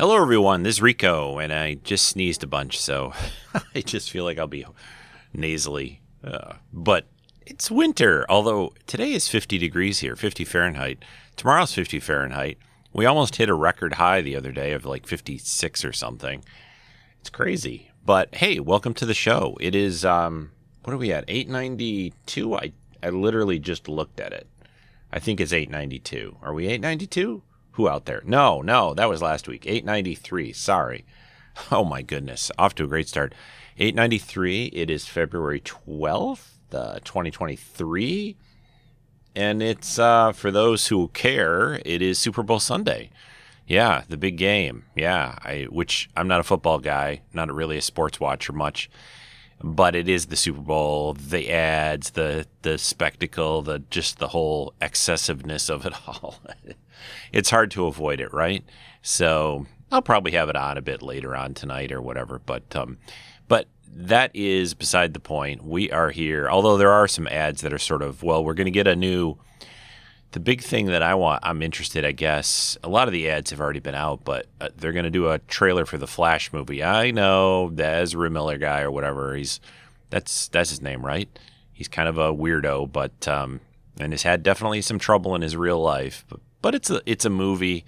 Hello, everyone. This is Rico, and I just sneezed a bunch, so I just feel like I'll be nasally. Uh, but it's winter, although today is 50 degrees here, 50 Fahrenheit. Tomorrow's 50 Fahrenheit. We almost hit a record high the other day of like 56 or something. It's crazy. But hey, welcome to the show. It is, um, what are we at? 892? I, I literally just looked at it. I think it's 892. Are we 892? Who out there? No, no, that was last week. 893. Sorry. Oh my goodness. Off to a great start. 893. It is February 12th, uh, 2023. And it's, uh, for those who care, it is Super Bowl Sunday. Yeah, the big game. Yeah, I, which I'm not a football guy, not really a sports watcher much but it is the Super Bowl, the ads, the the spectacle, the just the whole excessiveness of it all. It's hard to avoid it, right? So I'll probably have it on a bit later on tonight or whatever. But um, but that is beside the point. We are here, although there are some ads that are sort of well, we're going to get a new the big thing that I want, I'm interested, I guess. A lot of the ads have already been out, but uh, they're going to do a trailer for the Flash movie. I know the Ezra Miller guy or whatever. He's that's that's his name, right? He's kind of a weirdo, but um, and has had definitely some trouble in his real life. But but it's a it's a movie.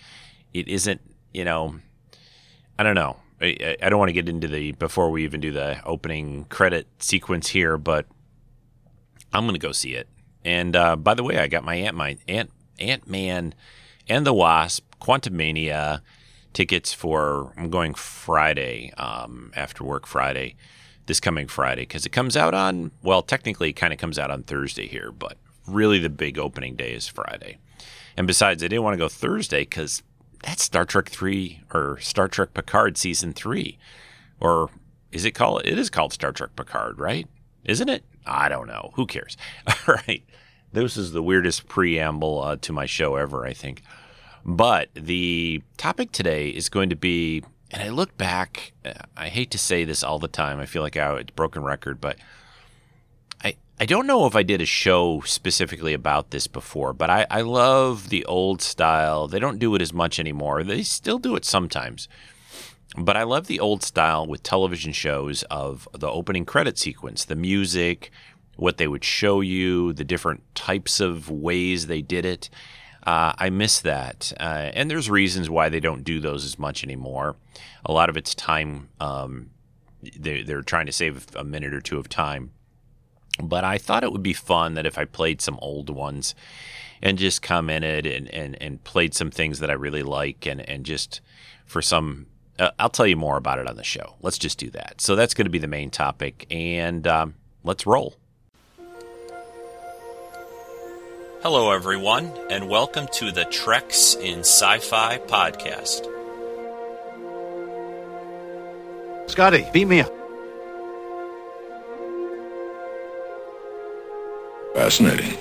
It isn't, you know. I don't know. I, I don't want to get into the before we even do the opening credit sequence here, but I'm going to go see it. And uh, by the way, I got my Ant my Ant Ant Man and the Wasp Quantumania tickets for. I'm going Friday um, after work Friday, this coming Friday because it comes out on. Well, technically, it kind of comes out on Thursday here, but really the big opening day is Friday. And besides, I didn't want to go Thursday because that's Star Trek three or Star Trek Picard season three, or is it called? It is called Star Trek Picard, right? Isn't it? I don't know. Who cares? All right. This is the weirdest preamble uh, to my show ever, I think. But the topic today is going to be, and I look back, uh, I hate to say this all the time. I feel like I, it's broken record, but I, don't know if I did a show specifically about this before, but I, I love the old style. They don't do it as much anymore. They still do it sometimes. But I love the old style with television shows of the opening credit sequence, the music, what they would show you, the different types of ways they did it. Uh, I miss that. Uh, and there's reasons why they don't do those as much anymore. A lot of it's time. Um, they, they're trying to save a minute or two of time. But I thought it would be fun that if I played some old ones and just commented and, and, and played some things that I really like and, and just for some uh, I'll tell you more about it on the show. Let's just do that. So that's going to be the main topic, and um, let's roll. Hello, everyone, and welcome to the Treks in Sci Fi podcast. Scotty, beat me up. Fascinating.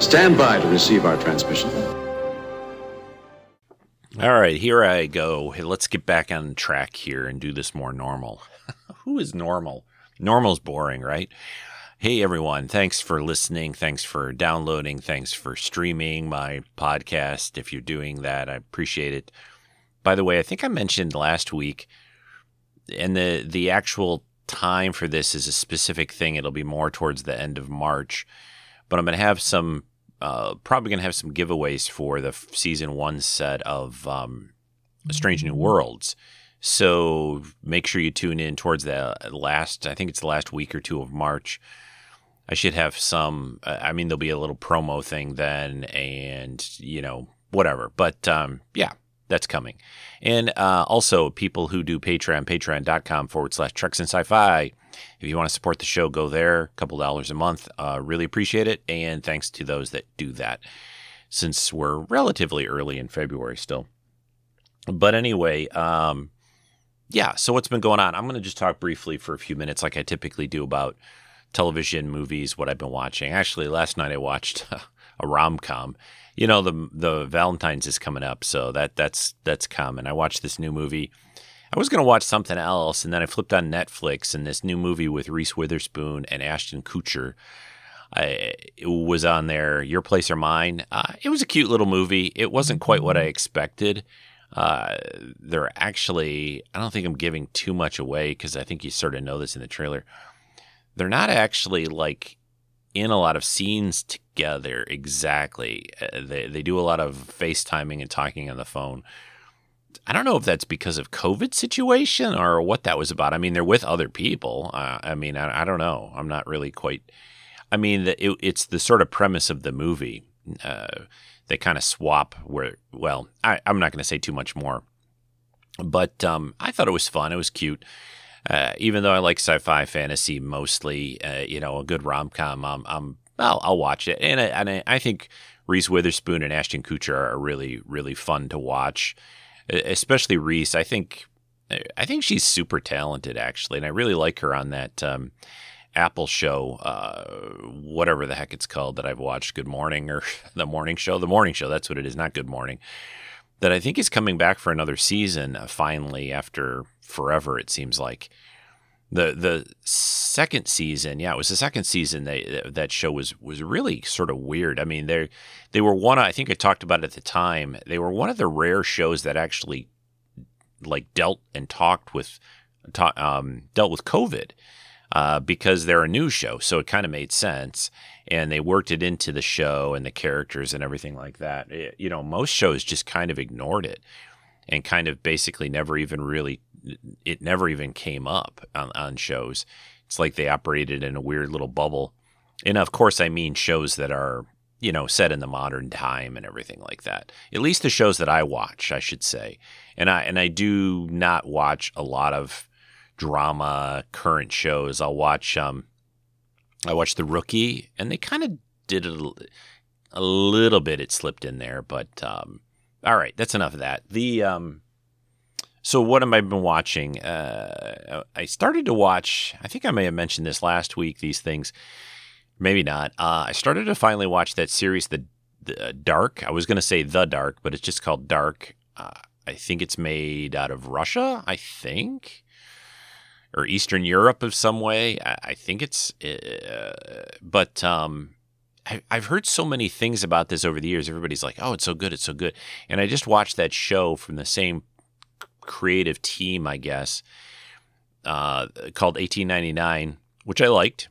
Stand by to receive our transmission. All right, here I go. Hey, let's get back on track here and do this more normal. Who is normal? Normal's boring, right? Hey everyone, thanks for listening. Thanks for downloading. Thanks for streaming my podcast. If you're doing that, I appreciate it. By the way, I think I mentioned last week, and the the actual time for this is a specific thing. It'll be more towards the end of March, but I'm going to have some uh, probably going to have some giveaways for the season one set of um, Strange New Worlds. So make sure you tune in towards the last, I think it's the last week or two of March. I should have some, uh, I mean, there'll be a little promo thing then and, you know, whatever. But um, yeah, that's coming. And uh, also, people who do Patreon, patreon.com forward slash treks and Sci Fi. If you want to support the show, go there, a couple dollars a month. Uh, really appreciate it. And thanks to those that do that, since we're relatively early in February still. But anyway, um, yeah, so what's been going on? I'm going to just talk briefly for a few minutes, like I typically do, about television, movies, what I've been watching. Actually, last night I watched a rom com you know the the Valentine's is coming up, so that that's that's coming. I watched this new movie. I was going to watch something else, and then I flipped on Netflix, and this new movie with Reese Witherspoon and Ashton Kutcher I, was on there. Your Place or Mine. Uh, it was a cute little movie. It wasn't quite what I expected. Uh, they're actually, I don't think I'm giving too much away because I think you sort of know this in the trailer. They're not actually like in a lot of scenes together exactly. Uh, they, they do a lot of FaceTiming and talking on the phone. I don't know if that's because of COVID situation or what that was about. I mean, they're with other people. Uh, I mean, I, I, don't know. I'm not really quite. I mean, the, it, it's the sort of premise of the movie. Uh, they kind of swap where. Well, I, am not going to say too much more, but um, I thought it was fun. It was cute. Uh, even though I like sci-fi fantasy mostly, uh, you know, a good rom-com, um, I'm, I'll, I'll watch it, and I, and I think Reese Witherspoon and Ashton Kutcher are really really fun to watch, especially Reese. I think I think she's super talented actually, and I really like her on that um, Apple show, uh, whatever the heck it's called that I've watched, Good Morning or the Morning Show, the Morning Show. That's what it is, not Good Morning. That I think is coming back for another season uh, finally after forever. It seems like the the second season, yeah, it was the second season. They, that show was was really sort of weird. I mean, they they were one. I think I talked about it at the time. They were one of the rare shows that actually like dealt and talked with um, dealt with COVID. Uh, because they're a news show, so it kind of made sense, and they worked it into the show and the characters and everything like that. It, you know, most shows just kind of ignored it, and kind of basically never even really it never even came up on, on shows. It's like they operated in a weird little bubble. And of course, I mean shows that are, you know, set in the modern time and everything like that. At least the shows that I watch, I should say. And I and I do not watch a lot of drama current shows. I'll watch um I watched The Rookie and they kind of did a, a little bit it slipped in there, but um all right, that's enough of that. The um, so what have I been watching? Uh, I started to watch. I think I may have mentioned this last week. These things, maybe not. Uh, I started to finally watch that series, the, the uh, Dark. I was going to say The Dark, but it's just called Dark. Uh, I think it's made out of Russia. I think. Or Eastern Europe of some way. I, I think it's, uh, but um, I, have heard so many things about this over the years. Everybody's like, "Oh, it's so good, it's so good," and I just watched that show from the same creative team, I guess, uh, called 1899, which I liked.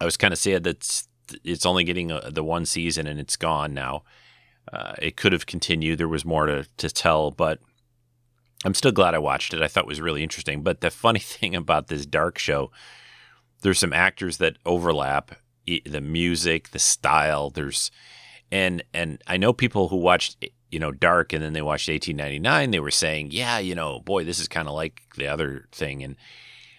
I was kind of sad that it's only getting a, the one season and it's gone now. Uh, it could have continued. There was more to, to tell, but I'm still glad I watched it. I thought it was really interesting. But the funny thing about this dark show, there's some actors that overlap the music, the style. There's and and I know people who watched you know Dark and then they watched 1899. They were saying, yeah, you know, boy, this is kind of like the other thing. And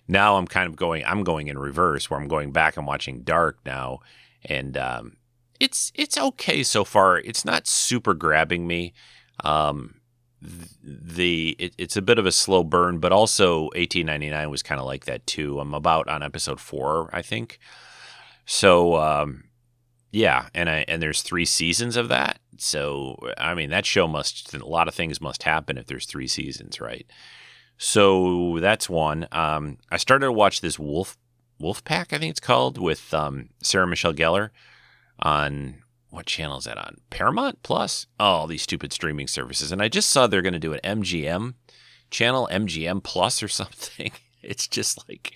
now I'm kind of going. I'm going in reverse, where I'm going back. I'm watching Dark now, and um, it's it's okay so far. It's not super grabbing me. Um, the it, it's a bit of a slow burn, but also 1899 was kind of like that too. I'm about on episode four, I think. So um, yeah, and I, and there's three seasons of that. So I mean, that show must a lot of things must happen if there's three seasons, right? So that's one. Um, I started to watch this Wolf Wolf Pack, I think it's called, with um, Sarah Michelle Gellar on what channel is that on? Paramount Plus. Oh, these stupid streaming services. And I just saw they're going to do an MGM channel, MGM Plus or something. It's just like,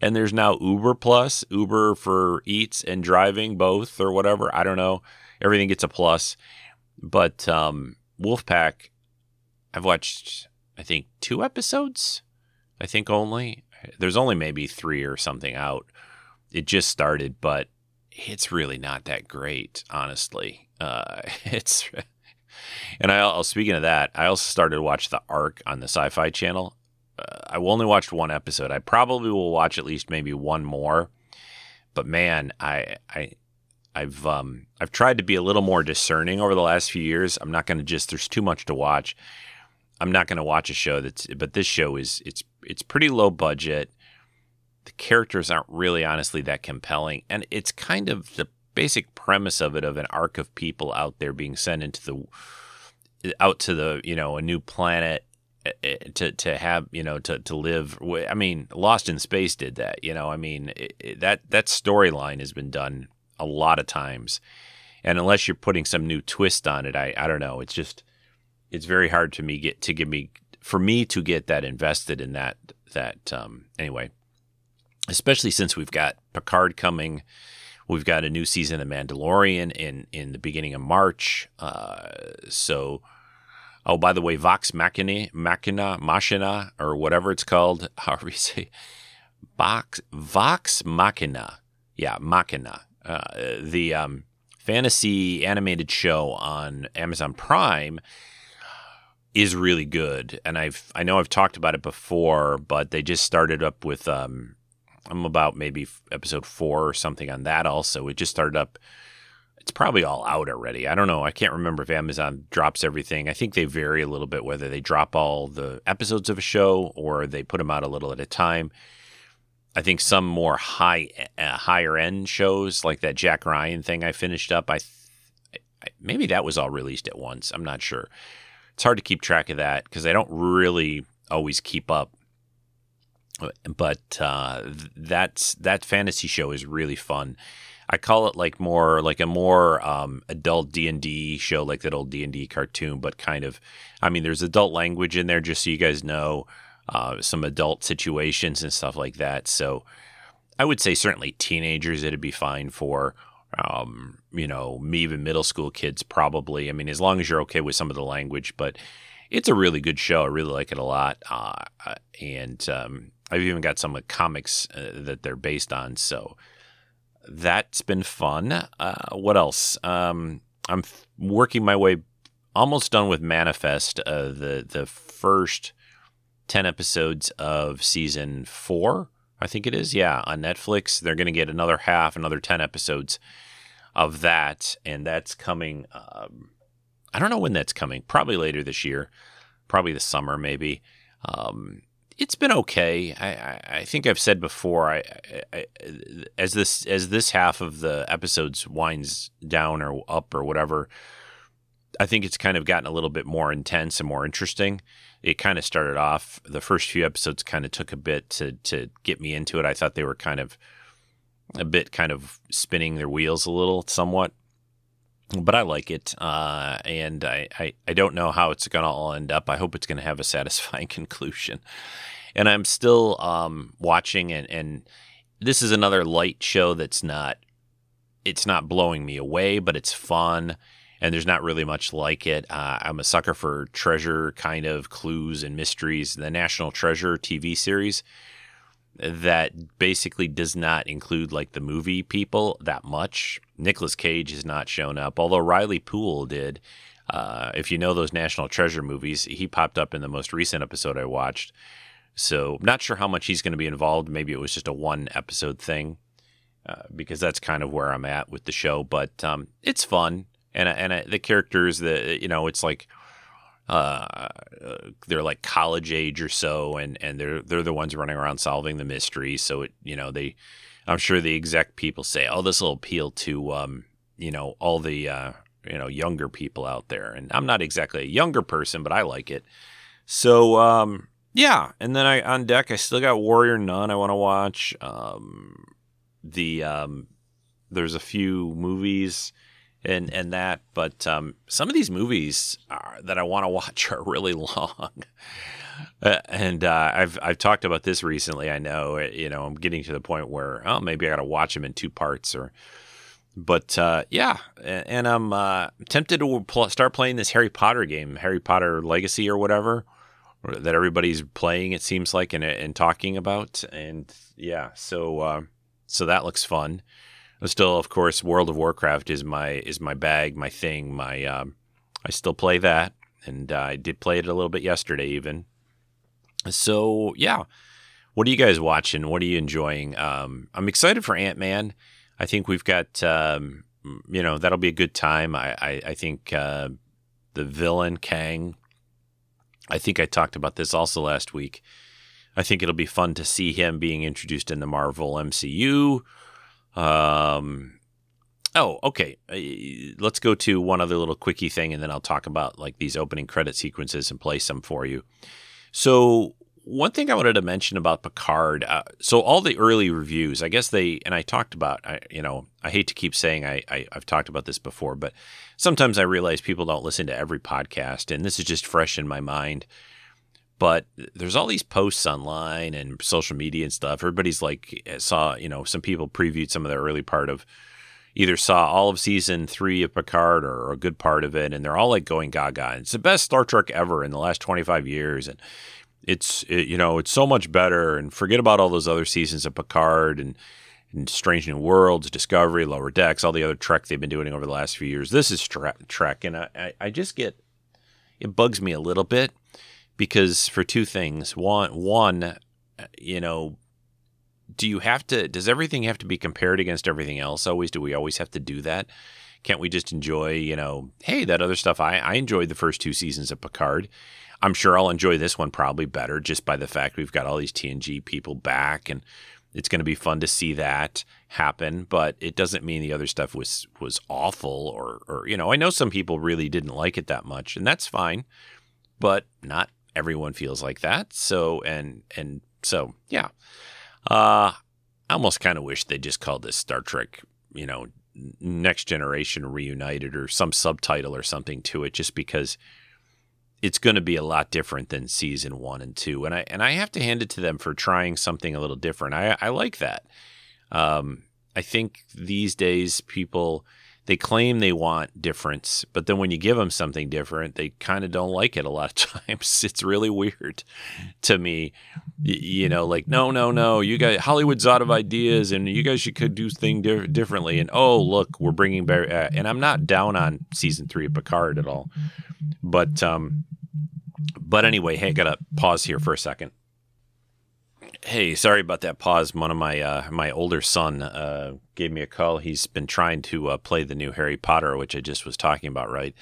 and there's now Uber Plus, Uber for eats and driving both or whatever. I don't know. Everything gets a plus. But um, Wolfpack, I've watched, I think, two episodes. I think only. There's only maybe three or something out. It just started, but it's really not that great, honestly. Uh, it's. And I, speaking of that, I also started to watch the Ark on the Sci-Fi Channel. I only watched one episode. I probably will watch at least maybe one more. But man, I I I've um I've tried to be a little more discerning over the last few years. I'm not going to just there's too much to watch. I'm not going to watch a show that's but this show is it's it's pretty low budget. The characters aren't really honestly that compelling. And it's kind of the basic premise of it of an ark of people out there being sent into the out to the you know a new planet eh, eh, to to have you know to to live i mean lost in space did that you know? I mean it, it, that that storyline has been done a lot of times. And unless you're putting some new twist on it i i don't know. It's just it's very hard to me get to give me for me to get that invested in that that um anyway especially since we've got picard coming. We've got a new season of Mandalorian in in the beginning of March. Uh, so, oh, by the way, Vox Machina, Machina, Machina, or whatever it's called, however you say, Vox Vox Machina, yeah, Machina, uh, the um, fantasy animated show on Amazon Prime is really good, and I've I know I've talked about it before, but they just started up with um, I'm about maybe episode four or something on that. Also, it just started up. It's probably all out already. I don't know. I can't remember if Amazon drops everything. I think they vary a little bit whether they drop all the episodes of a show or they put them out a little at a time. I think some more high, uh, higher end shows like that Jack Ryan thing I finished up. I, th- maybe that was all released at once. I'm not sure. It's hard to keep track of that because I don't really always keep up but uh, that's that fantasy show is really fun. I call it like more like a more um, adult D and D show, like that old D and D cartoon, but kind of. I mean, there's adult language in there, just so you guys know, uh, some adult situations and stuff like that. So, I would say certainly teenagers it'd be fine for. Um, you know, me even middle school kids probably. I mean, as long as you're okay with some of the language, but it's a really good show. I really like it a lot, uh, and um, I've even got some comics uh, that they're based on. So that's been fun. Uh, what else? Um, I'm f- working my way almost done with Manifest, uh, the the first ten episodes of season four. I think it is. Yeah, on Netflix, they're going to get another half, another ten episodes of that, and that's coming. Um, I don't know when that's coming. Probably later this year. Probably the summer, maybe. Um, it's been okay. I, I, think I've said before. I, I, as this as this half of the episodes winds down or up or whatever, I think it's kind of gotten a little bit more intense and more interesting. It kind of started off the first few episodes kind of took a bit to to get me into it. I thought they were kind of a bit kind of spinning their wheels a little somewhat but I like it, uh, and I, I, I, don't know how it's going to all end up. I hope it's going to have a satisfying conclusion. And I'm still um, watching, and, and this is another light show that's not it's not blowing me away, but it's fun, and there's not really much like it. Uh, I'm a sucker for treasure kind of clues and mysteries. The National Treasure TV series that basically does not include like the movie people that much. Nicolas Cage has not shown up, although Riley Poole did. Uh, if you know those National Treasure movies, he popped up in the most recent episode I watched. So, not sure how much he's going to be involved. Maybe it was just a one episode thing, uh, because that's kind of where I'm at with the show. But um, it's fun, and and the characters, the you know, it's like uh, they're like college age or so, and, and they're they're the ones running around solving the mystery. So it you know they, I'm sure the exec people say, oh, this will appeal to um, you know all the uh, you know younger people out there. And I'm not exactly a younger person, but I like it. So um, yeah, and then I on deck I still got Warrior Nun I want to watch. Um, the um, there's a few movies and and that. But um, some of these movies are, that I want to watch are really long. Uh, and uh, I've I've talked about this recently. I know uh, you know I'm getting to the point where oh maybe I got to watch them in two parts or. But uh, yeah, and, and I'm uh, tempted to pl- start playing this Harry Potter game, Harry Potter Legacy or whatever, that everybody's playing. It seems like and and talking about, and yeah, so uh, so that looks fun still, of course, World of Warcraft is my is my bag, my thing. My um, I still play that, and uh, I did play it a little bit yesterday, even. So yeah, what are you guys watching? What are you enjoying? Um, I'm excited for Ant Man. I think we've got um, you know that'll be a good time. I I, I think uh, the villain Kang. I think I talked about this also last week. I think it'll be fun to see him being introduced in the Marvel MCU. Um, Oh, okay. Uh, let's go to one other little quickie thing, and then I'll talk about like these opening credit sequences and play some for you. So, one thing I wanted to mention about Picard. Uh, so, all the early reviews, I guess they, and I talked about, I, you know, I hate to keep saying I, I, I've talked about this before, but sometimes I realize people don't listen to every podcast, and this is just fresh in my mind. But there's all these posts online and social media and stuff. Everybody's like, eh, saw, you know, some people previewed some of the early part of either saw all of season three of Picard or a good part of it, and they're all like going gaga. It's the best Star Trek ever in the last 25 years, and it's it, you know it's so much better. And forget about all those other seasons of Picard and, and Strange New Worlds, Discovery, Lower Decks, all the other Trek they've been doing over the last few years. This is tra- Trek, and I, I just get it bugs me a little bit because for two things. One, one, you know, do you have to does everything have to be compared against everything else always do we always have to do that can't we just enjoy you know hey that other stuff i, I enjoyed the first two seasons of picard i'm sure i'll enjoy this one probably better just by the fact we've got all these tng people back and it's going to be fun to see that happen but it doesn't mean the other stuff was was awful or or you know i know some people really didn't like it that much and that's fine but not everyone feels like that so and and so yeah uh, I almost kind of wish they just called this Star Trek, you know, Next Generation Reunited or some subtitle or something to it, just because it's going to be a lot different than season one and two. And I and I have to hand it to them for trying something a little different. I I like that. Um, I think these days people they claim they want difference, but then when you give them something different, they kind of don't like it a lot of times. It's really weird to me. You know, like, no, no, no, you guys, Hollywood's out of ideas and you guys should could do things di- differently. And oh, look, we're bringing back, uh, and I'm not down on season three of Picard at all. But, um, but anyway, hey, I got to pause here for a second. Hey, sorry about that pause. One of my uh, my older son uh, gave me a call. He's been trying to uh, play the new Harry Potter, which I just was talking about, right?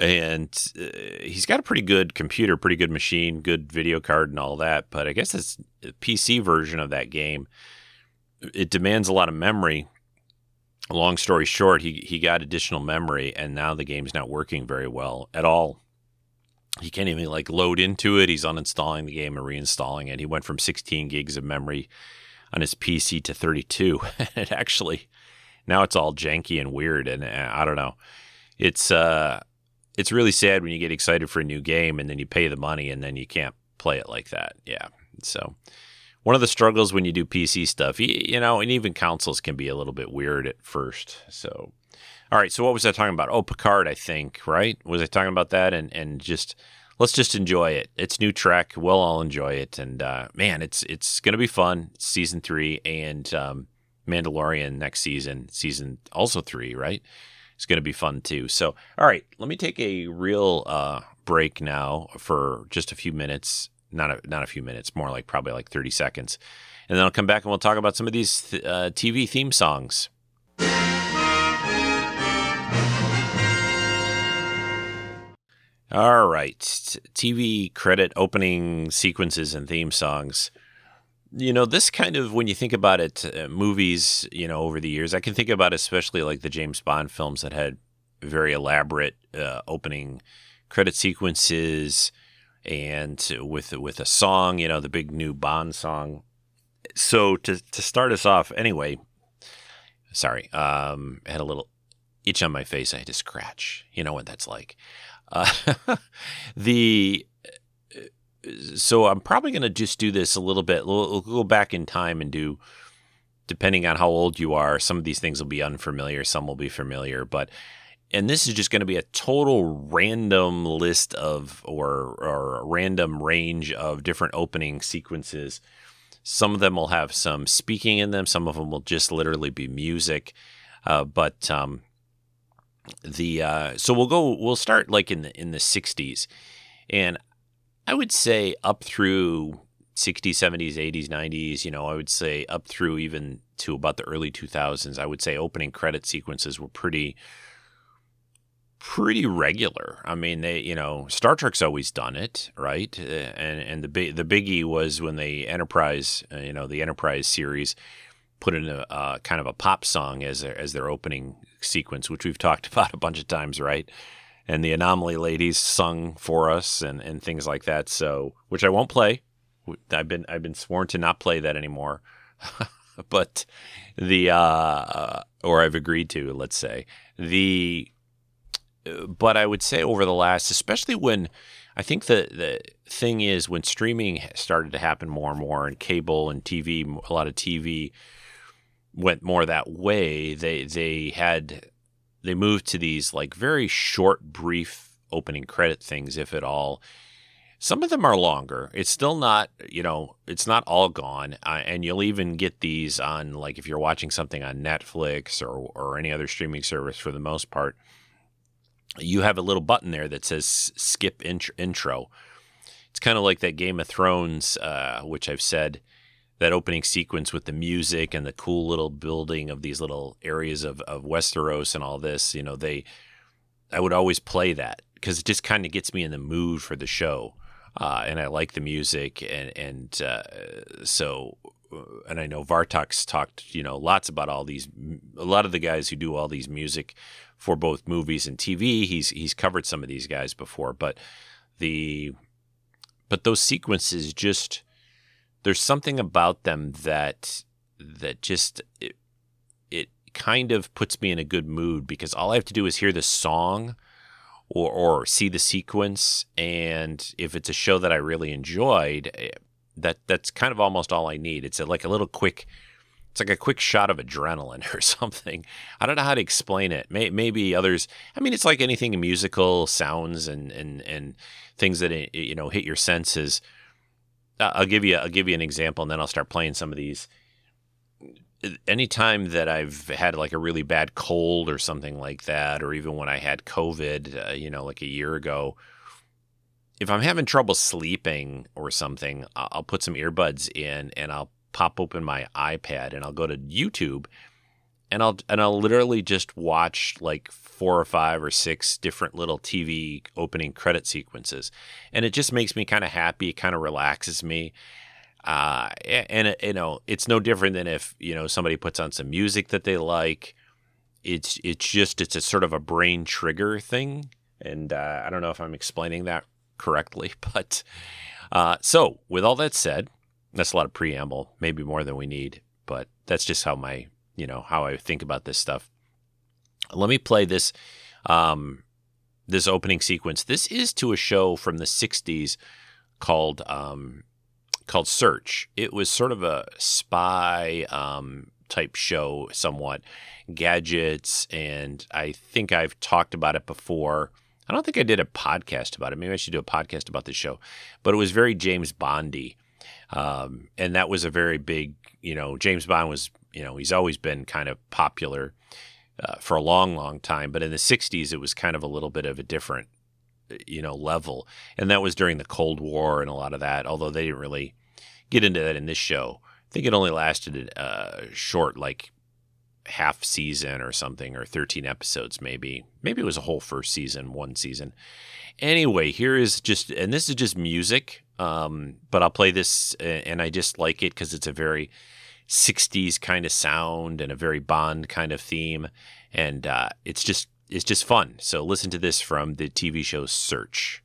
And uh, he's got a pretty good computer, pretty good machine, good video card, and all that. But I guess a PC version of that game. It demands a lot of memory. Long story short, he he got additional memory, and now the game's not working very well at all he can't even like load into it. He's uninstalling the game and reinstalling it. He went from 16 gigs of memory on his PC to 32. And it actually now it's all janky and weird, and uh, I don't know. It's uh, it's really sad when you get excited for a new game and then you pay the money and then you can't play it like that. Yeah, so one of the struggles when you do PC stuff, you, you know, and even consoles can be a little bit weird at first. So all right, so what was I talking about? Oh, Picard, I think, right? Was I talking about that? And and just let's just enjoy it. It's new Trek. We'll all enjoy it, and uh, man, it's it's gonna be fun. Season three and um, Mandalorian next season, season also three, right? It's gonna be fun too. So, all right, let me take a real uh, break now for just a few minutes. Not a, not a few minutes, more like probably like thirty seconds, and then I'll come back and we'll talk about some of these th- uh, TV theme songs. All right. TV credit opening sequences and theme songs. You know, this kind of, when you think about it, uh, movies, you know, over the years, I can think about especially like the James Bond films that had very elaborate uh, opening credit sequences and with with a song, you know, the big new Bond song. So to to start us off, anyway, sorry, um, I had a little itch on my face. I had to scratch. You know what that's like. The so I'm probably going to just do this a little bit. We'll, we'll, go back in time and do, depending on how old you are, some of these things will be unfamiliar, some will be familiar. But and this is just going to be a total random list of or or a random range of different opening sequences. Some of them will have some speaking in them. Some of them will just literally be music. Uh, but um, the uh, so we'll go we'll start like in the in the 60s and i would say up through 60s 70s 80s 90s you know i would say up through even to about the early 2000s i would say opening credit sequences were pretty pretty regular. I mean they you know star trek's always done it right? And and the big the biggie was when the enterprise uh, you know the enterprise series put in a uh, kind of a pop song as their, as their opening sequence, which we've talked about a bunch of times, right? And the Anomaly Ladies sung for us and, and things like that. So, which I won't play. I've been I've been sworn to not play that anymore. but the uh, or I've agreed to, let's say the. But I would say over the last, especially when I think the the thing is when streaming started to happen more and more, and cable and TV, a lot of TV went more that way. They they had they moved to these like very short, brief opening credit things, if at all. Some of them are longer. It's still not, you know, it's not all gone. Uh, and you'll even get these on, like, if you're watching something on Netflix or, or any other streaming service for the most part, you have a little button there that says skip intro. It's kind of like that Game of Thrones, uh, which I've said that opening sequence with the music and the cool little building of these little areas of, of Westeros and all this, you know, they, I would always play that because it just kind of gets me in the mood for the show. Uh, and I like the music. And, and uh, so, uh, and I know Vartox talked, you know, lots about all these, a lot of the guys who do all these music for both movies and TV. He's, he's covered some of these guys before, but the, but those sequences just, there's something about them that that just it, it kind of puts me in a good mood because all I have to do is hear the song or or see the sequence and if it's a show that I really enjoyed eh, that that's kind of almost all I need it's a, like a little quick it's like a quick shot of adrenaline or something. I don't know how to explain it. May, maybe others. I mean, it's like anything musical sounds and and and things that eh, you know hit your senses. I'll give you I'll give you an example, and then I'll start playing some of these. Anytime that I've had like a really bad cold or something like that, or even when I had COVID, uh, you know, like a year ago, if I'm having trouble sleeping or something, I'll put some earbuds in and I'll pop open my iPad and I'll go to YouTube and I'll and I'll literally just watch like four or five or six different little TV opening credit sequences, and it just makes me kind of happy. It kind of relaxes me. Uh, and you know, it's no different than if you know somebody puts on some music that they like. It's it's just it's a sort of a brain trigger thing, and uh, I don't know if I'm explaining that correctly, but uh, so with all that said, that's a lot of preamble, maybe more than we need, but that's just how my you know how I think about this stuff. Let me play this um, this opening sequence. This is to a show from the '60s called um, called Search. It was sort of a spy um, type show, somewhat gadgets, and I think I've talked about it before. I don't think I did a podcast about it. Maybe I should do a podcast about this show, but it was very James Bondy, um, and that was a very big. You know, James Bond was you know, he's always been kind of popular uh, for a long, long time. But in the 60s, it was kind of a little bit of a different, you know, level. And that was during the Cold War and a lot of that, although they didn't really get into that in this show. I think it only lasted a uh, short, like half season or something, or 13 episodes, maybe. Maybe it was a whole first season, one season. Anyway, here is just, and this is just music, um, but I'll play this, and I just like it because it's a very 60s kind of sound and a very Bond kind of theme. And uh, it's just it's just fun. So listen to this from the TV show Search.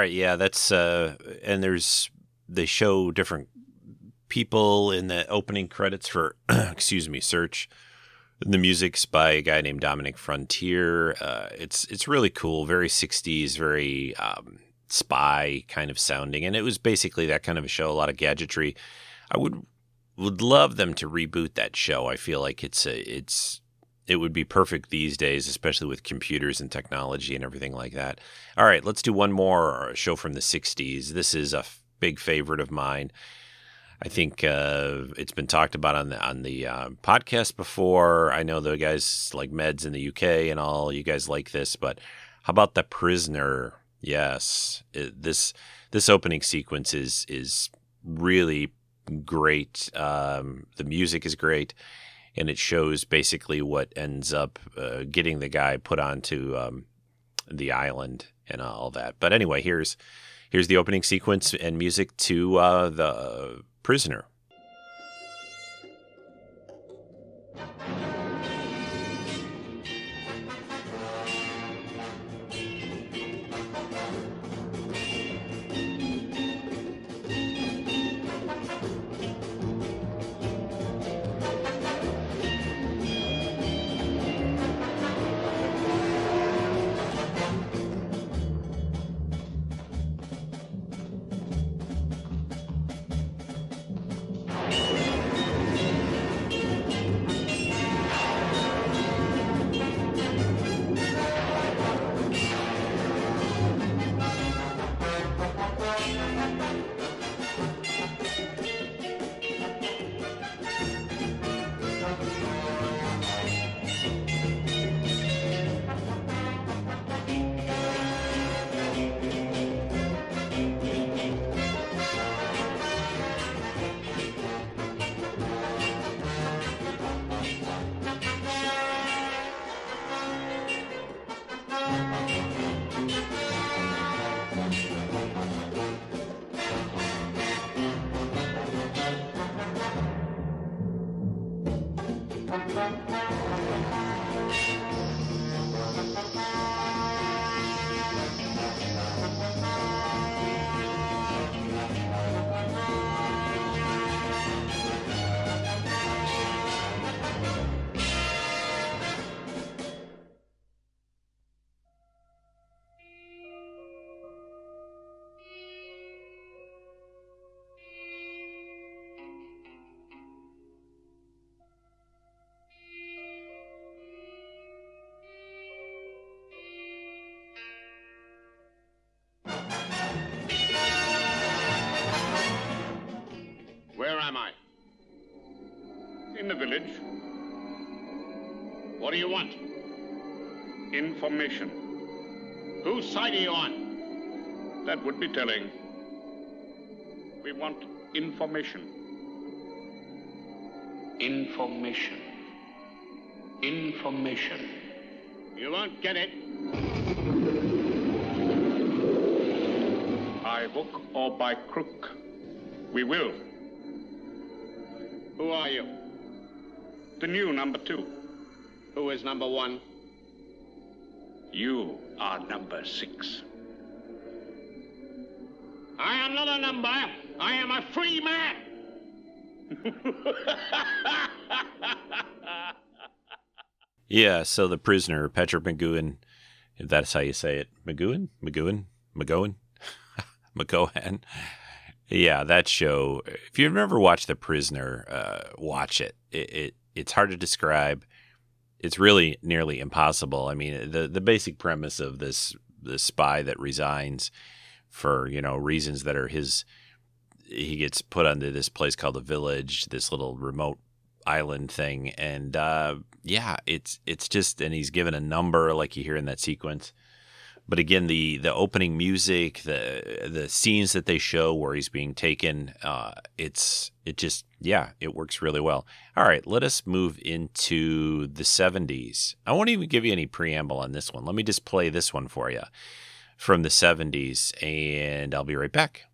Right, yeah, that's uh, and there's they show different people in the opening credits for excuse me, search. The music's by a guy named Dominic Frontiere. Uh, it's it's really cool, very '60s, very um, spy kind of sounding, and it was basically that kind of a show. A lot of gadgetry. I would would love them to reboot that show. I feel like it's a, it's it would be perfect these days, especially with computers and technology and everything like that. All right, let's do one more show from the '60s. This is a f- big favorite of mine. I think uh, it's been talked about on the on the uh, podcast before. I know the guys like Meds in the UK and all. You guys like this, but how about the Prisoner? Yes, it, this this opening sequence is is really great. Um, the music is great, and it shows basically what ends up uh, getting the guy put onto um, the island and all that. But anyway, here's here's the opening sequence and music to uh, the prisoner. Information. Whose side are you on? That would be telling. We want information. Information. Information. You won't get it. By hook or by crook. We will. Who are you? The new number two. Who is number one? You are number six. I am not a number. I am a free man. Yeah, so the prisoner, Patrick McGowan, if that's how you say it, McGowan, McGowan, McGowan, McGowan. Yeah, that show. If you've never watched The Prisoner, uh, watch it. It, it. It's hard to describe. It's really nearly impossible. I mean, the the basic premise of this the spy that resigns for you know reasons that are his. He gets put onto this place called the Village, this little remote island thing, and uh, yeah, it's it's just and he's given a number like you hear in that sequence. But again, the the opening music, the the scenes that they show where he's being taken, uh, it's it just yeah, it works really well. All right, let us move into the '70s. I won't even give you any preamble on this one. Let me just play this one for you from the '70s, and I'll be right back.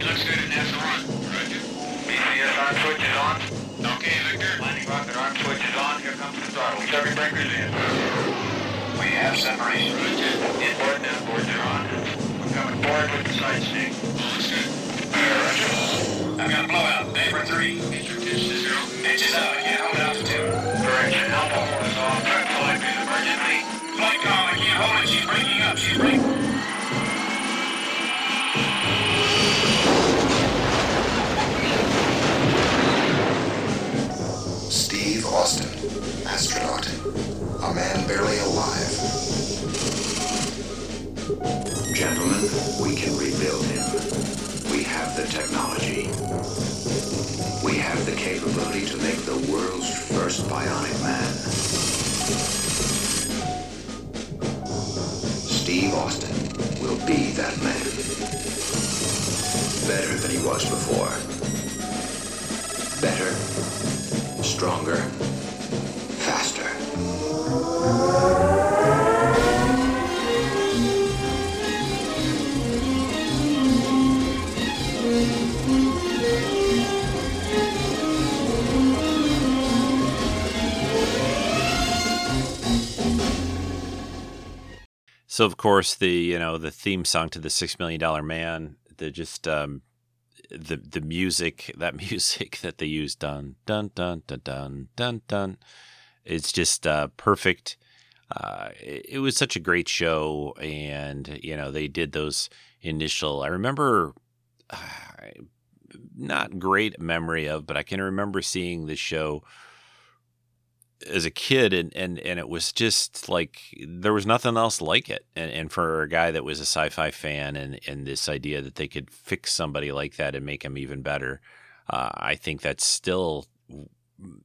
Looks good in S1. Roger. BCS arm switch is on. Okay, Victor. Landing rocket arm on. Here comes the throttle. Breakers in. We have separation. Roger. Inboard and outboard are on. We're coming forward with the. Looks good. Roger. I've got a blowout. Bay for three. inches up, I can't hold out to two. Correction. so I'm on. Turn flight is emergency. Flight calm. I can't hold it. She's breaking up. She's breaking. Steve Austin, astronaut. A man barely alive. Gentlemen, we can rebuild him. We have the technology. We have the capability to make the world's first bionic man. Steve Austin will be that man. Better than he was before. Better, stronger, faster. So of course the you know the theme song to the Six Million Dollar Man, the just um, the the music that music that they use dun dun dun dun dun dun dun, it's just uh, perfect. Uh, it, it was such a great show, and you know they did those initial. I remember. Uh, not great memory of, but I can remember seeing the show as a kid and, and and it was just like there was nothing else like it. And and for a guy that was a sci-fi fan and and this idea that they could fix somebody like that and make him even better uh, i think that's still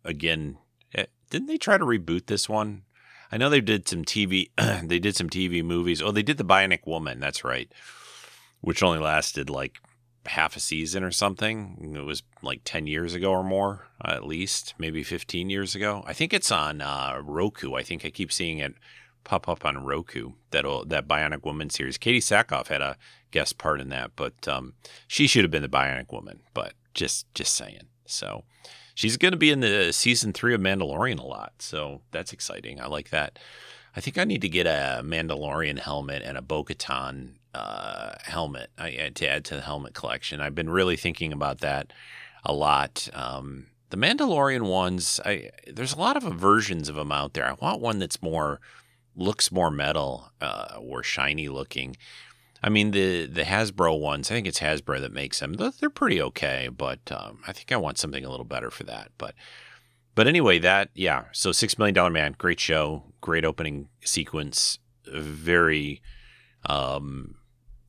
again eh, didn't they try to reboot this one? I know they did some tv they did some tv movies. Oh they did the bionic woman that's right which only lasted like half a season or something. It was like 10 years ago or more, uh, at least, maybe 15 years ago. I think it's on uh, Roku. I think I keep seeing it pop up on Roku, that that Bionic Woman series. Katee Sackhoff had a guest part in that, but um, she should have been the Bionic Woman, but just just saying. So she's going to be in the season three of Mandalorian a lot. So that's exciting. I like that. I think I need to get a Mandalorian helmet and a Bo Katan uh, helmet I, to add to the helmet collection. I've been really thinking about that a lot. Um, the Mandalorian ones, I there's a lot of versions of them out there. I want one that's more looks more metal uh, or shiny looking. I mean the the Hasbro ones. I think it's Hasbro that makes them. They're pretty okay, but um, I think I want something a little better for that. But but anyway, that yeah. So Six Million Dollar Man, great show, great opening sequence, very um,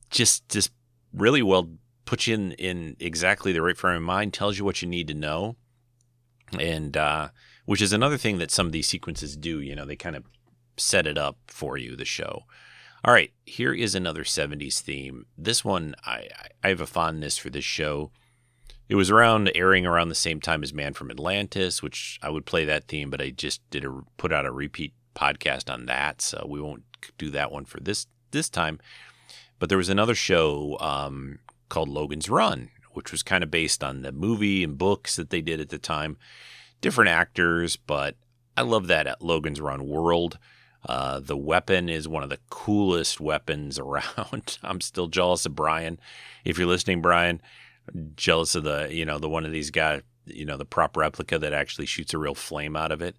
just just really well puts you in in exactly the right frame of mind, tells you what you need to know, and uh, which is another thing that some of these sequences do. You know, they kind of set it up for you. The show. All right, here is another '70s theme. This one, I I have a fondness for this show. It was around airing around the same time as Man from Atlantis, which I would play that theme, but I just did a put out a repeat podcast on that, so we won't do that one for this this time. But there was another show um, called Logan's Run, which was kind of based on the movie and books that they did at the time. Different actors, but I love that at Logan's Run world. Uh, the weapon is one of the coolest weapons around. I'm still jealous of Brian. If you're listening, Brian, jealous of the you know the one of these guys, you know the prop replica that actually shoots a real flame out of it.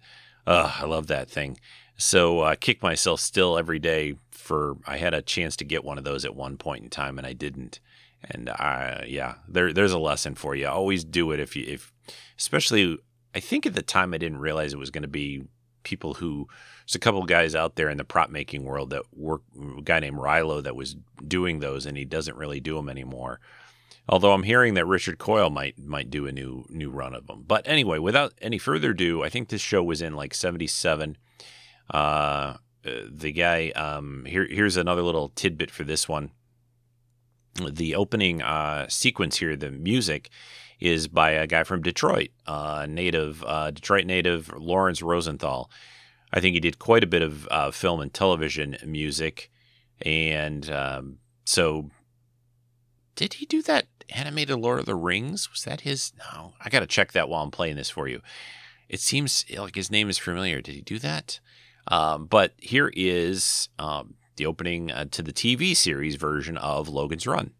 Uh, I love that thing. So I kick myself still every day for I had a chance to get one of those at one point in time and I didn't. And I yeah, there there's a lesson for you. Always do it if you if especially I think at the time I didn't realize it was going to be people who there's a couple of guys out there in the prop making world that work a guy named Rilo that was doing those and he doesn't really do them anymore. Although I'm hearing that Richard Coyle might might do a new new run of them. But anyway, without any further ado, I think this show was in like 77 uh, the guy um, here here's another little tidbit for this one. The opening uh, sequence here, the music, is by a guy from Detroit, uh, native uh, Detroit native Lawrence Rosenthal. I think he did quite a bit of uh, film and television music, and um, so did he do that animated Lord of the Rings? Was that his? No, I got to check that while I'm playing this for you. It seems like his name is familiar. Did he do that? Um, but here is um, the opening uh, to the TV series version of Logan's Run.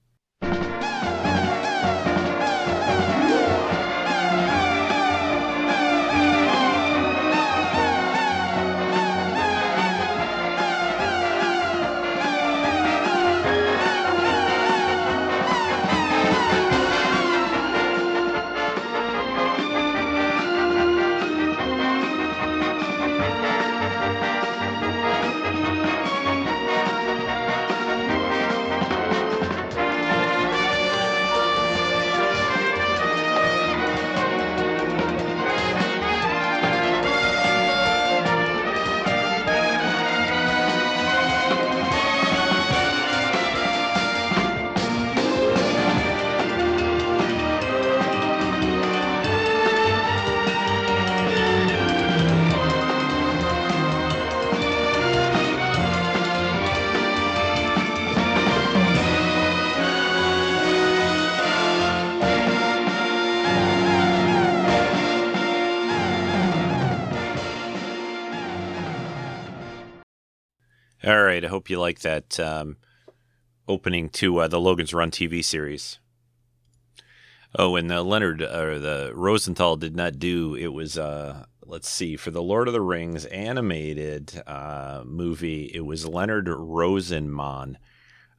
All right. I hope you like that um, opening to uh, the Logan's Run TV series. Oh, and the Leonard or the Rosenthal did not do. It was uh, let's see for the Lord of the Rings animated uh, movie. It was Leonard Rosenman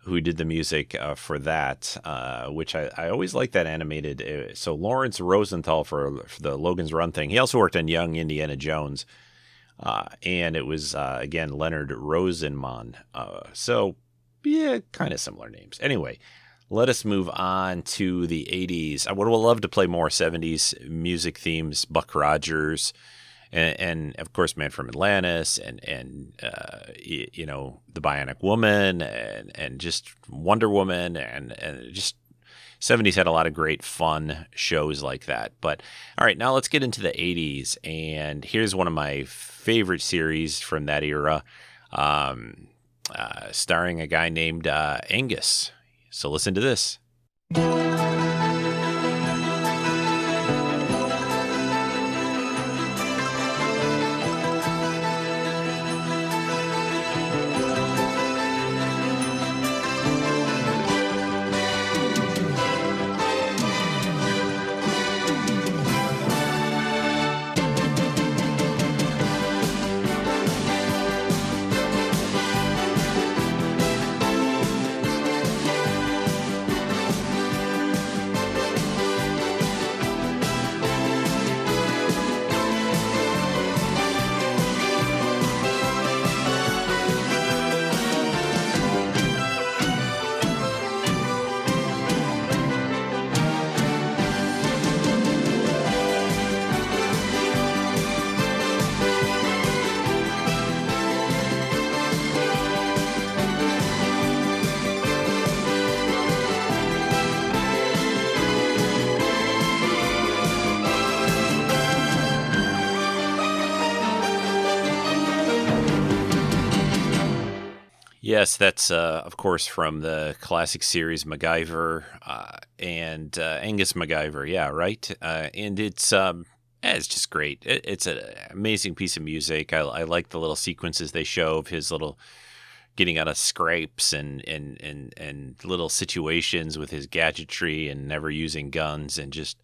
who did the music uh, for that, uh, which I, I always like that animated. Uh, so Lawrence Rosenthal for, for, the Logan's Run thing. He also worked on Young Indiana Jones, uh, and it was uh, again Leonard Rosenman. Uh, so yeah, kind of similar names. Anyway, let us move on to the 80s. I would love to play more 70s music themes. Buck Rogers and, and of course Man from Atlantis and and uh, you, you, know the Bionic Woman and and just Wonder Woman and and just 70s had a lot of great fun shows like that. But all right, now let's get into the 80s and here's one of my favorite series from that era, um, uh, starring a guy named uh, Angus. So listen to this. That's uh, of course from the classic series MacGyver uh, and uh, Angus MacGyver. Yeah, right. Uh, and it's um, it's just great. It, it's an amazing piece of music. I, I, like the little sequences they show of his little getting out of scrapes and and and and little situations with his gadgetry and never using guns and just.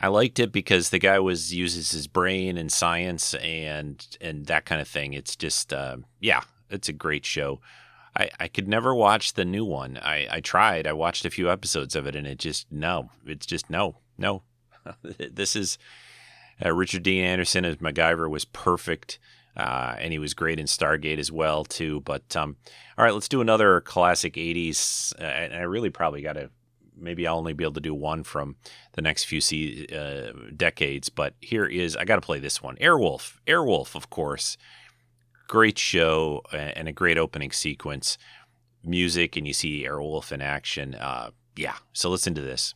I liked it because the guy was uses his brain and science and and that kind of thing. It's just uh, yeah, it's a great show. I, I could never watch the new one. I, I tried. I watched a few episodes of it, and it just no. It's just no, no. this is uh, Richard Dean Anderson as MacGyver was perfect, uh, and he was great in Stargate as well too. But um, all right, let's do another classic '80s. Uh, and I really probably got to. Maybe I'll only be able to do one from the next few se- uh, decades. But here is I got to play this one. Airwolf, Airwolf, of course great show and a great opening sequence, music, and you see Airwolf in action. Uh, yeah, so listen to this.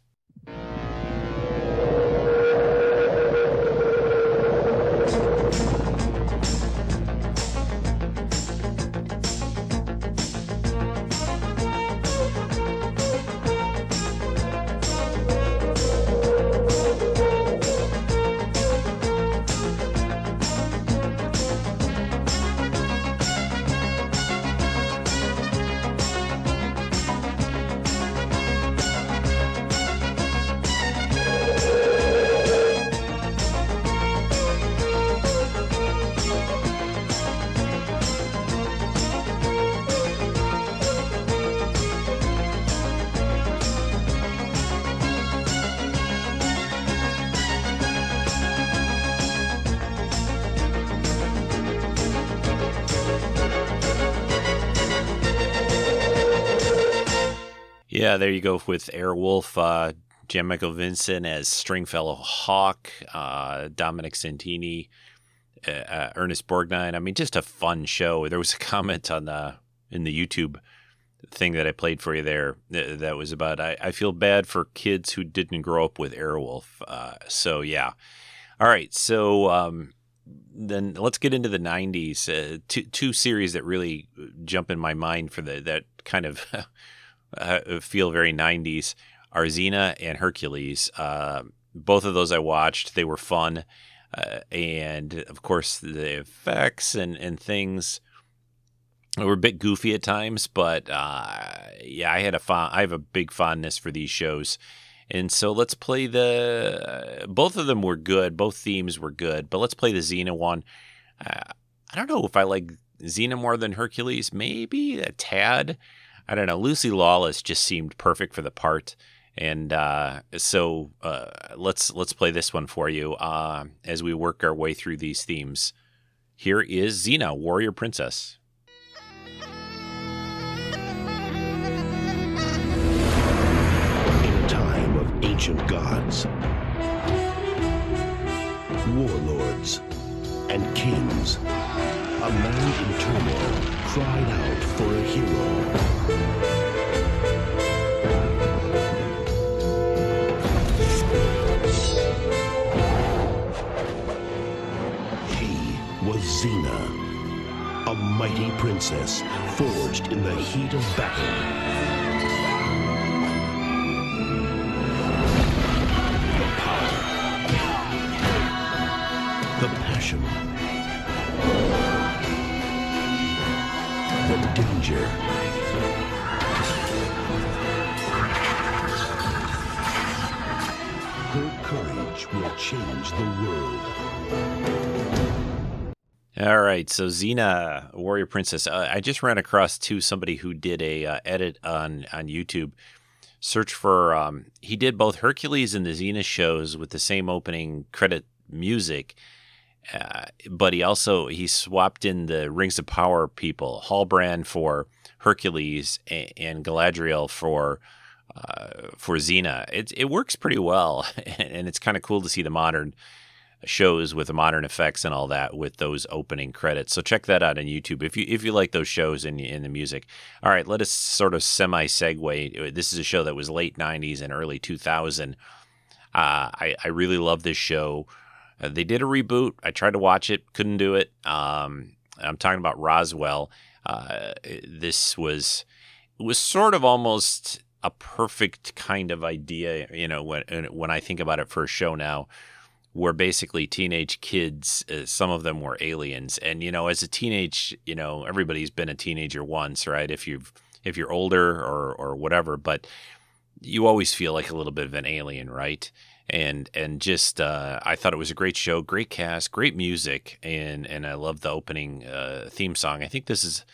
There you go with Airwolf. Uh, Jan Michael Vincent as Stringfellow Hawk, uh, Dominic Santini, uh, uh, Ernest Borgnine. I mean, just a fun show. There was a comment on the in the YouTube thing that I played for you there that was about I, I feel bad for kids who didn't grow up with Airwolf. Uh, so yeah, all right. So um, then let's get into the '90s. Uh, two two series that really jump in my mind for the that kind of uh, feel very 90s are Xena and Hercules. Uh, both of those I watched. They were fun. Uh, and of course, the effects and, and things were a bit goofy at times, but uh, yeah, I had a fond, I have a big fondness for these shows. And so let's play the. Uh, both of them were good. Both themes were good. But let's play the Xena one. Uh, I don't know if I like Xena more than Hercules. Maybe a tad. I don't know. Lucy Lawless just seemed perfect for the part. And uh, so uh, let's let's play this one for you uh, as we work our way through these themes. Here is Xena, Warrior Princess. In time of ancient gods, warlords, and kings, a man in turmoil cried out for a hero. Xena, a mighty princess forged in the heat of battle. The passion, the danger. Her courage will change the world. All right, so Xena, Warrior Princess. Uh, I just ran across to somebody who did a uh, edit on on YouTube. Search for um, he did both Hercules and the Xena shows with the same opening credit music, uh, but he also he swapped in the Rings of Power people, Halbrand for Hercules and, and Galadriel for uh, for Xena. It it works pretty well, and it's kind of cool to see the modern shows with modern effects and all that with those opening credits. So check that out on YouTube if you if you like those shows in in the music. All right, let us sort of semi segue. This is a show that was late '90s and early 2000. Uh, I I really love this show. Uh, they did a reboot. I tried to watch it, couldn't do it. Um, I'm talking about Roswell. Uh, this was was sort of almost a perfect kind of idea, you know, when when I think about it for a show now were basically teenage kids. Uh, some of them were aliens, and you know, as a teenage, you know, everybody's been a teenager once, right? If you've if you're older or or whatever, but you always feel like a little bit of an alien, right? And and just uh, I thought it was a great show, great cast, great music, and and I love the opening uh, theme song. I think this is.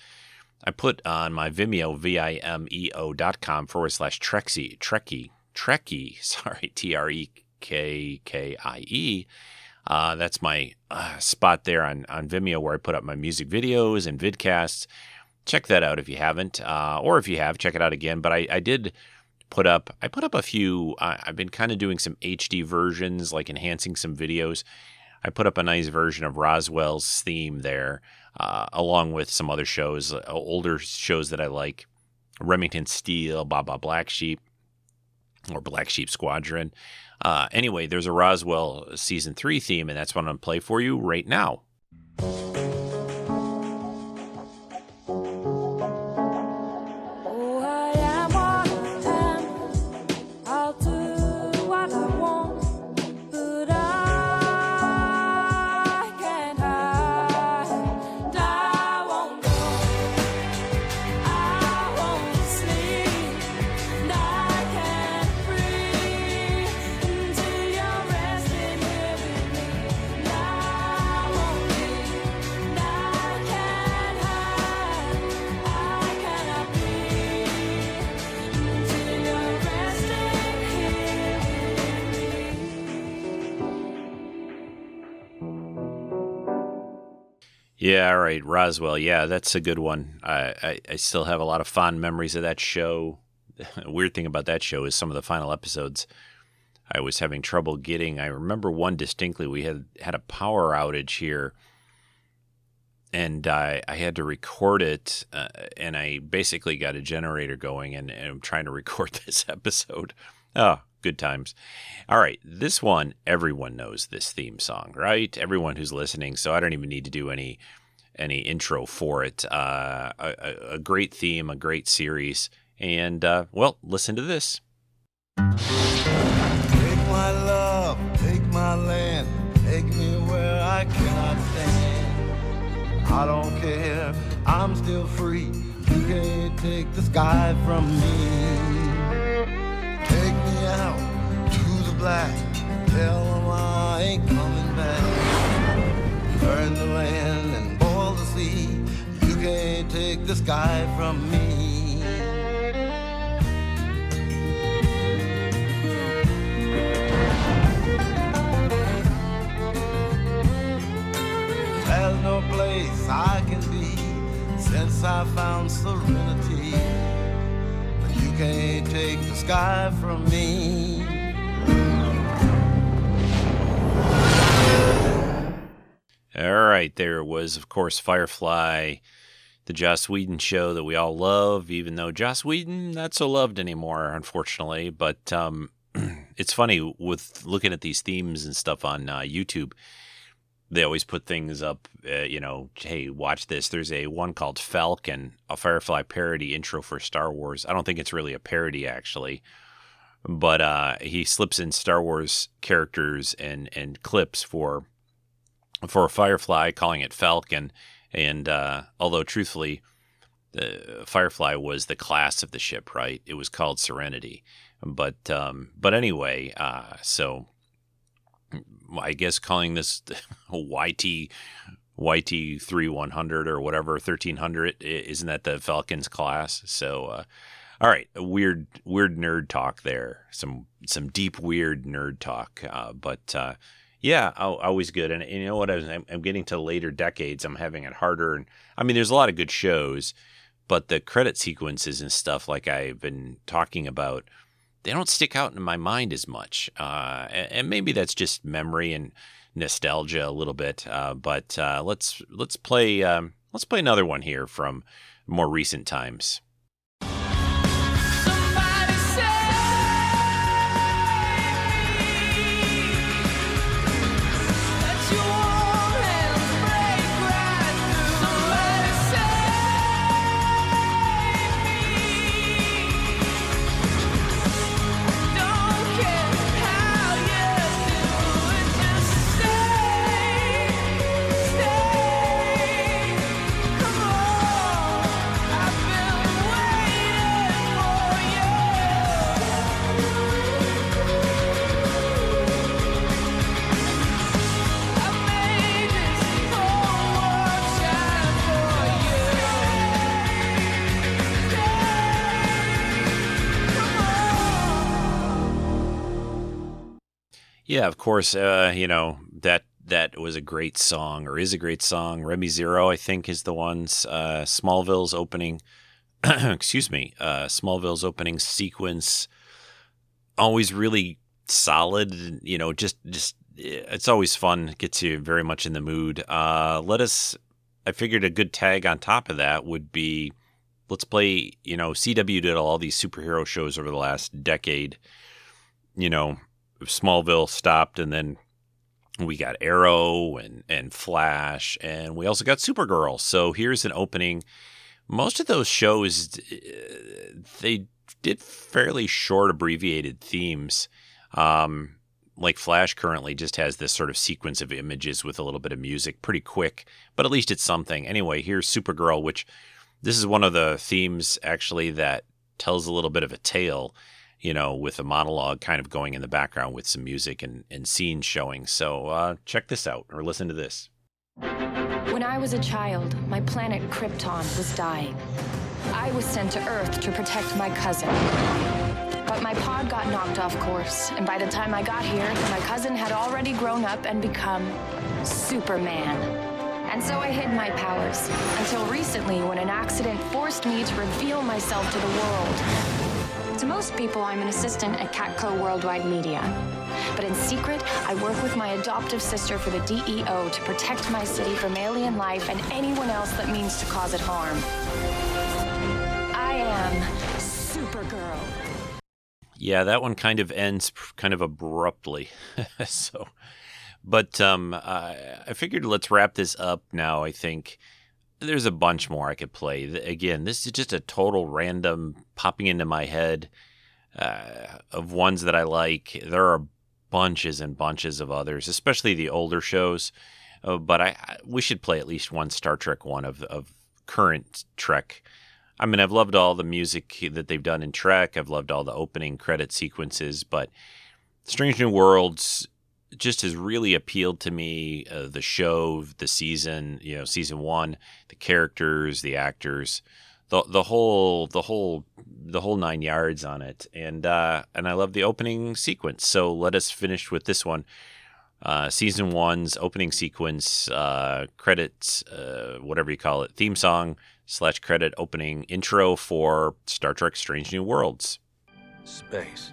I put on my Vimeo, V I M E O dot com forward slash Trexie, Trekkie, Trekkie, sorry, T R E K K I E. Uh, that's my uh, spot there on, on Vimeo where I put up my music videos and vidcasts. Check that out if you haven't, uh, or if you have, check it out again. But I, I did put up, I put up a few. I've been kind of doing some HD versions, like enhancing some videos. I put up a nice version of Roswell's theme there, uh, along with some other shows, uh, older shows that I like. Remington Steele, Baba Black Sheep, or Black Sheep Squadron. Uh, anyway, there's a Roswell season three theme, and that's what I'm going to play for you right now. Yeah, all right, Roswell. Yeah, that's a good one. I, I, I still have a lot of fond memories of that show. Weird thing about that show is some of the final episodes I was having trouble getting. I remember one distinctly. We had had a power outage here, and I, I had to record it, uh, and I basically got a generator going, and, and I'm trying to record this episode. Oh, good times. All right, this one, everyone knows this theme song, right? Everyone who's listening, so I don't even need to do any any intro for it. Uh, a, a- great theme, a great series, and uh, well, listen to this. Take my love, take my land, take me where I cannot stand. I don't care, I'm still free. You can't take the sky from me. Take me out to the black. Tell them I ain't coming back. Burn the land the sky from me. There's no place I can be since I found serenity. But you can't take the sky from me. All right, there was, of course, Firefly, the Joss Whedon show that we all love, even though Joss Whedon not so loved anymore, unfortunately. But um, it's funny with looking at these themes and stuff on uh, YouTube. They always put things up, uh, you know, hey, watch this. There's a one called Falcon, a Firefly parody intro for Star Wars. I don't think it's really a parody, actually but uh, he slips in Star Wars characters and and clips for for Firefly, calling it Falcon. And uh, although truthfully, the Firefly was the class of the ship, right? It was called Serenity. But um, but anyway, uh, so I guess calling this YT YT three one hundred or whatever thirteen hundred isn't that the Falcons class? So uh, all right, weird weird nerd talk there. Some some deep weird nerd talk. Uh, but uh, yeah, always good. And, and you know what? I'm, I'm getting to later decades. I'm having it harder. And I mean, there's a lot of good shows, but the credit sequences and stuff, like I've been talking about, they don't stick out in my mind as much. Uh, and, and, maybe that's just memory and nostalgia a little bit. Uh, but uh, let's let's play um, let's play another one here from more recent times. Yeah, of course. Uh, you know that that was a great song, or is a great song. Remy Zero, I think, is the one's uh, Smallville's opening. excuse me, uh, Smallville's opening sequence. Always really solid. You know, just just it's always fun. Gets you very much in the mood. Uh, let us. I figured a good tag on top of that would be. Let's play. You know, CW did all these superhero shows over the last decade. You know, Smallville stopped, and then we got Arrow and and Flash, and we also got Supergirl. So here's an opening. Most of those shows, uh, they did fairly short, abbreviated themes. Um, like Flash currently just has this sort of sequence of images with a little bit of music, pretty quick, but at least it's something. Anyway, here's Supergirl, which this is one of the themes actually that tells a little bit of a tale you know, with a monologue kind of going in the background with some music and, and scenes showing. So uh, check this out or listen to this. When I was a child, my planet Krypton was dying. I was sent to Earth to protect my cousin. But my pod got knocked off course, and by the time I got here, my cousin had already grown up and become Superman. And so I hid my powers until recently when an accident forced me to reveal myself to the world. To most people, I'm an assistant at Catco Worldwide Media. But in secret, I work with my adoptive sister for the DEO to protect my city from alien life and anyone else that means to cause it harm. I am Supergirl. Yeah, that one kind of ends kind of abruptly. so, but um, I figured let's wrap this up now. I think there's a bunch more I could play. Again, this is just a total random popping into my head uh, of ones that I like. There are bunches and bunches of others, especially the older shows. Uh, but I, I we should play at least one Star Trek one of of current Trek. I mean, I've loved all the music that they've done in Trek. I've loved all the opening credit sequences, but Strange New Worlds just has really appealed to me. Uh, the show, the season, you know, season one, the characters, the actors, the the whole the whole the whole nine yards on it, and uh, and I love the opening sequence. So let us finish with this one. Uh, season one's opening sequence, uh, credits, uh, whatever you call it, theme song slash credit opening intro for Star Trek: Strange New Worlds. Space.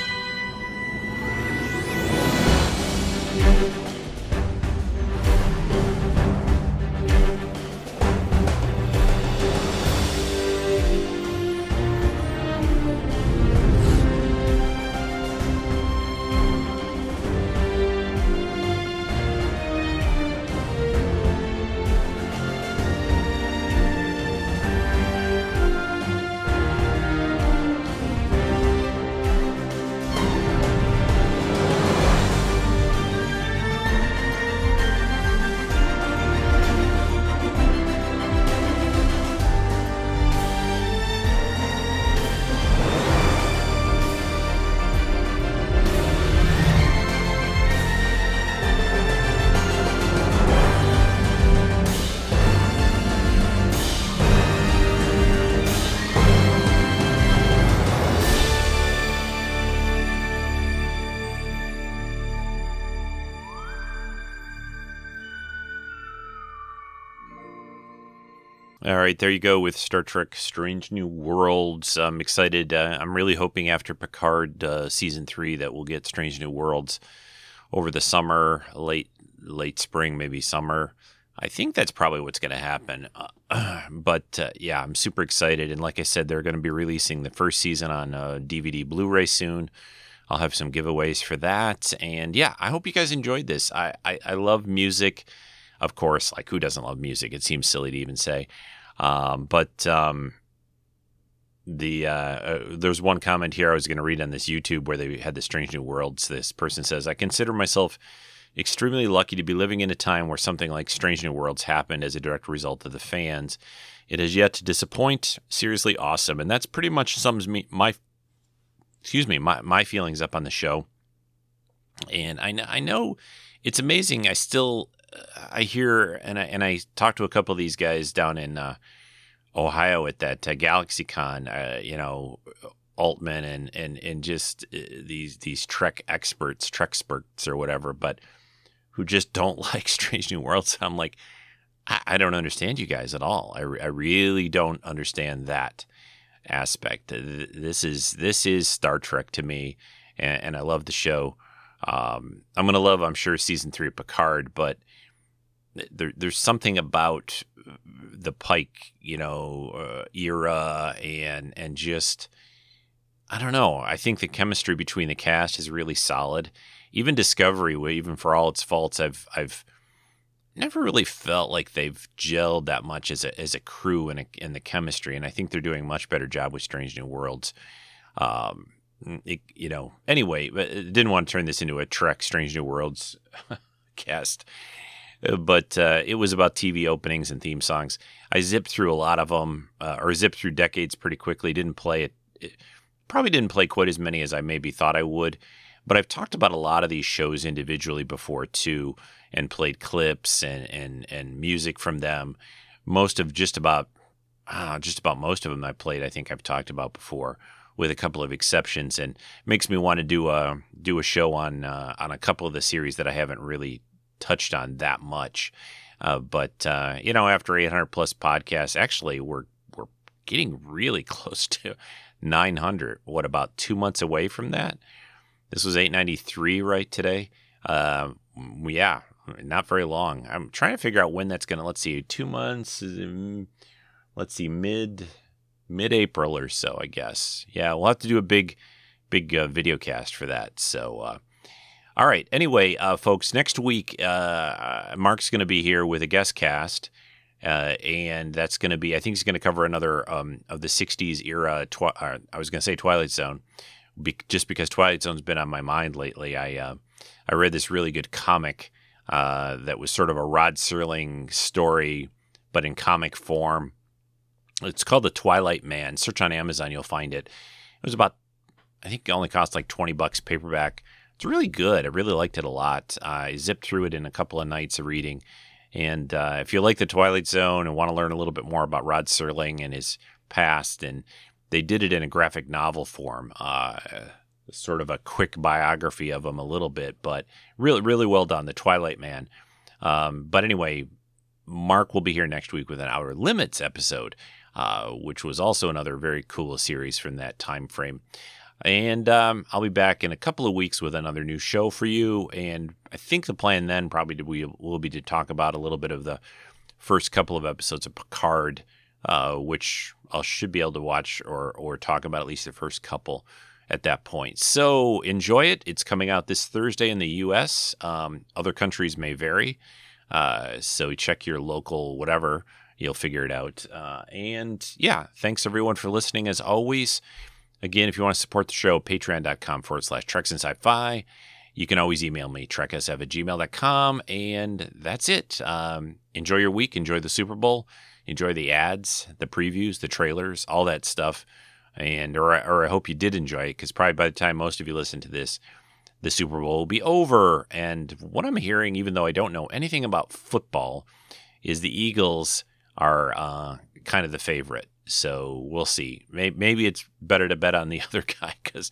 Right, there you go with Star Trek: Strange New Worlds. I'm excited. Uh, I'm really hoping after Picard uh, season three that we'll get Strange New Worlds over the summer, late late spring, maybe summer. I think that's probably what's going to happen. Uh, but uh, yeah, I'm super excited. And like I said, they're going to be releasing the first season on uh, DVD Blu-ray soon. I'll have some giveaways for that. And yeah, I hope you guys enjoyed this. I, I, I love music of course, like who doesn't love music? It seems silly to even say. Um, but um, the uh, uh, there's one comment here I was going to read on this YouTube where they had the Strange New Worlds. This person says, "I consider myself extremely lucky to be living in a time where something like Strange New Worlds happened as a direct result of the fans. It has yet to disappoint. Seriously awesome, and that's pretty much sums me my excuse me my my feelings up on the show. And I know I know it's amazing. I still I hear and I and I talked to a couple of these guys down in uh, Ohio at that uh, GalaxyCon. Uh, you know, Altman and and and just uh, these these Trek experts, Trek experts or whatever, but who just don't like Strange New Worlds. I'm like, I, I don't understand you guys at all. I, I really don't understand that aspect. This is this is Star Trek to me, and, and I love the show. Um, I'm gonna love, I'm sure, season three of Picard, but there, there's something about the Pike, you know, uh, era and and just I don't know. I think the chemistry between the cast is really solid. Even Discovery, even for all its faults, I've I've never really felt like they've gelled that much as a as a crew and in the chemistry. And I think they're doing a much better job with Strange New Worlds. Um, it, you know, anyway, but didn't want to turn this into a Trek Strange New Worlds cast. Uh, but uh, it was about TV openings and theme songs. I zipped through a lot of them, uh, or zipped through decades pretty quickly. Didn't play it, it, probably didn't play quite as many as I maybe thought I would. But I've talked about a lot of these shows individually before too, and played clips and and and music from them. Most of just about, uh, just about most of them I played. I think I've talked about before with a couple of exceptions, and makes me want to do a do a show on uh, on a couple of the series that I haven't really touched on that much. Uh, but uh, you know, after 800 plus podcasts, actually, we're we're getting really close to 900. What about two months away from that? This was 893 right today. Uh, yeah, not very long. I'm trying to figure out when that's going to. Let's see, two months. Let's see, mid mid April or so, I guess. Yeah, we'll have to do a big big uh, video cast for that. So, uh, all right. Anyway, uh, folks, next week uh, Mark's going to be here with a guest cast. Uh, and that's going to be, I think he's going to cover another um, of the 60s era. Twi- uh, I was going to say Twilight Zone, be- just because Twilight Zone's been on my mind lately. I uh, I read this really good comic uh, that was sort of a Rod Serling story, but in comic form. It's called The Twilight Man. Search on Amazon, you'll find it. It was about, I think it only cost like 20 bucks paperback. It's really good. I really liked it a lot. I zipped through it in a couple of nights of reading. And uh, if you like the Twilight Zone and want to learn a little bit more about Rod Serling and his past, and they did it in a graphic novel form, uh, sort of a quick biography of him a little bit, but really, really well done. The Twilight Man. Um, but anyway, Mark will be here next week with an Outer Limits episode, uh, which was also another very cool series from that time frame. And um, I'll be back in a couple of weeks with another new show for you. And I think the plan then probably we will be to talk about a little bit of the first couple of episodes of Picard, uh, which I should be able to watch or or talk about at least the first couple at that point. So enjoy it. It's coming out this Thursday in the U.S. Um, other countries may vary. Uh, so check your local whatever. You'll figure it out. Uh, and yeah, thanks everyone for listening as always. Again, if you want to support the show, patreon.com forward slash Treks and Sci-Fi. You can always email me, treksf at gmail.com. And that's it. Um, enjoy your week. Enjoy the Super Bowl. Enjoy the ads, the previews, the trailers, all that stuff. And or, or I hope you did enjoy it because probably by the time most of you listen to this, the Super Bowl will be over. And what I'm hearing, even though I don't know anything about football, is the Eagles are uh, kind of the favorite. So we'll see. Maybe it's better to bet on the other guy because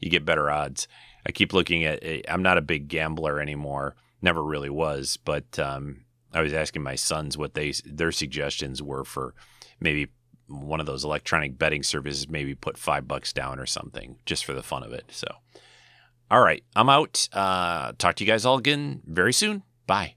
you get better odds. I keep looking at. I'm not a big gambler anymore. Never really was, but um, I was asking my sons what they their suggestions were for maybe one of those electronic betting services. Maybe put five bucks down or something just for the fun of it. So, all right, I'm out. Uh, talk to you guys all again very soon. Bye.